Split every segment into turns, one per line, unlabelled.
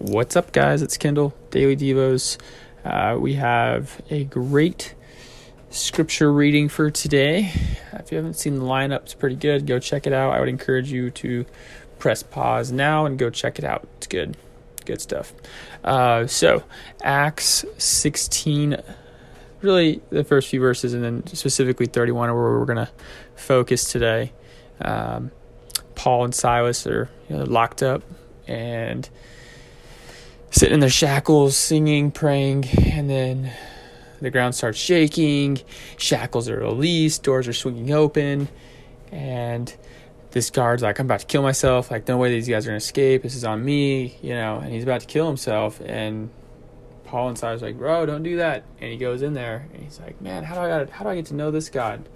What's up, guys? It's Kendall, Daily Devos. Uh, we have a great scripture reading for today. If you haven't seen the lineup, it's pretty good. Go check it out. I would encourage you to press pause now and go check it out. It's good. Good stuff. Uh, so, Acts 16, really the first few verses, and then specifically 31 are where we're going to focus today. Um, Paul and Silas are you know, locked up and sitting in their shackles, singing, praying, and then the ground starts shaking. Shackles are released, doors are swinging open, and this guard's like, I'm about to kill myself. Like, no way these guys are gonna escape. This is on me, you know. And he's about to kill himself. And Paul Silas are like, bro, don't do that. And he goes in there and he's like, man, how do I got how do I get to know this God?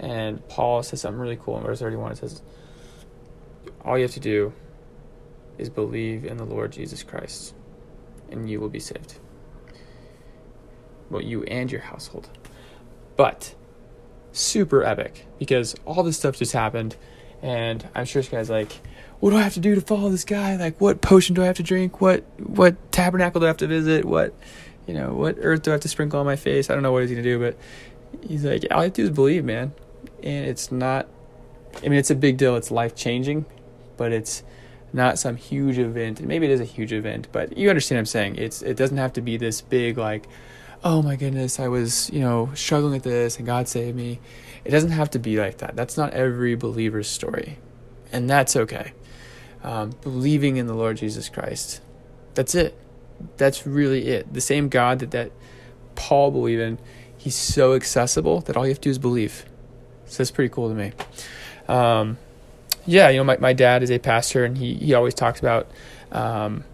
And Paul says something really cool in verse 31. It says, all you have to do is believe in the Lord Jesus Christ, and you will be saved. Well, you and your household. But super epic because all this stuff just happened, and I'm sure this guy's like, "What do I have to do to follow this guy? Like, what potion do I have to drink? What what tabernacle do I have to visit? What you know, what earth do I have to sprinkle on my face? I don't know what he's gonna do, but he's like, all I have to do is believe, man. And it's not. I mean, it's a big deal. It's life changing, but it's not some huge event. And maybe it is a huge event, but you understand what I'm saying. It's it doesn't have to be this big like, oh my goodness, I was you know struggling with this and God saved me. It doesn't have to be like that. That's not every believer's story, and that's okay. Um, believing in the Lord Jesus Christ, that's it. That's really it. The same God that that Paul believed in, He's so accessible that all you have to do is believe. So that's pretty cool to me. Um, yeah, you know, my, my dad is a pastor, and he, he always talks about, um,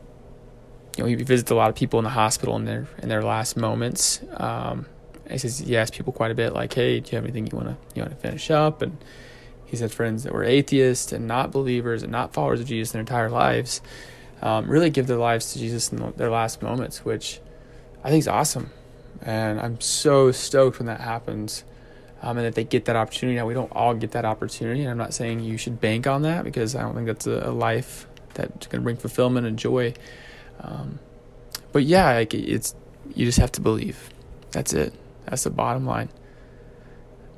you know, he visits a lot of people in the hospital in their in their last moments. Um, he says he asks people quite a bit, like, "Hey, do you have anything you want to you want to finish up?" And he's had friends that were atheists and not believers and not followers of Jesus in their entire lives, um, really give their lives to Jesus in their last moments, which I think is awesome, and I'm so stoked when that happens um, and that they get that opportunity. Now, we don't all get that opportunity, and I'm not saying you should bank on that because I don't think that's a, a life that's going to bring fulfillment and joy. Um, but yeah, like it's you just have to believe. That's it. That's the bottom line.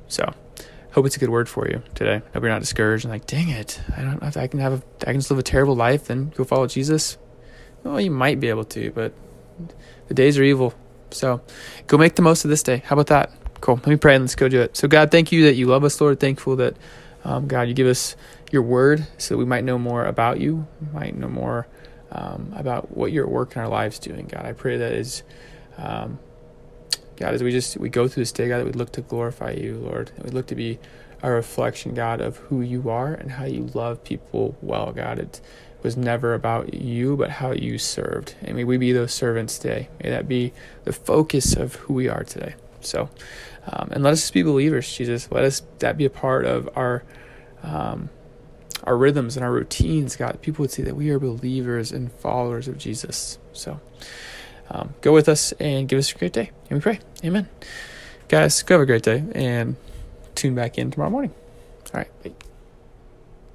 So, hope it's a good word for you today. Hope you're not discouraged and like, dang it, I don't. Have to, I can have a, I can just live a terrible life and go follow Jesus. Well, you might be able to, but the days are evil. So, go make the most of this day. How about that? Cool. Let me pray and let's go do it. So, God, thank you that you love us, Lord. Thankful that, um, God, you give us your word so that we might know more about you, might know more um, about what you're at work in our lives doing, God. I pray that is, um, God, as we just we go through this day, God, that we look to glorify you, Lord. We look to be a reflection, God, of who you are and how you love people well, God. It was never about you, but how you served. And may we be those servants today. May that be the focus of who we are today. So, um, and let us be believers, Jesus. Let us that be a part of our um, our rhythms and our routines, God. People would see that we are believers and followers of Jesus. So, um, go with us and give us a great day. And we pray, Amen. Guys, go have a great day and tune back in tomorrow morning. All right, bye.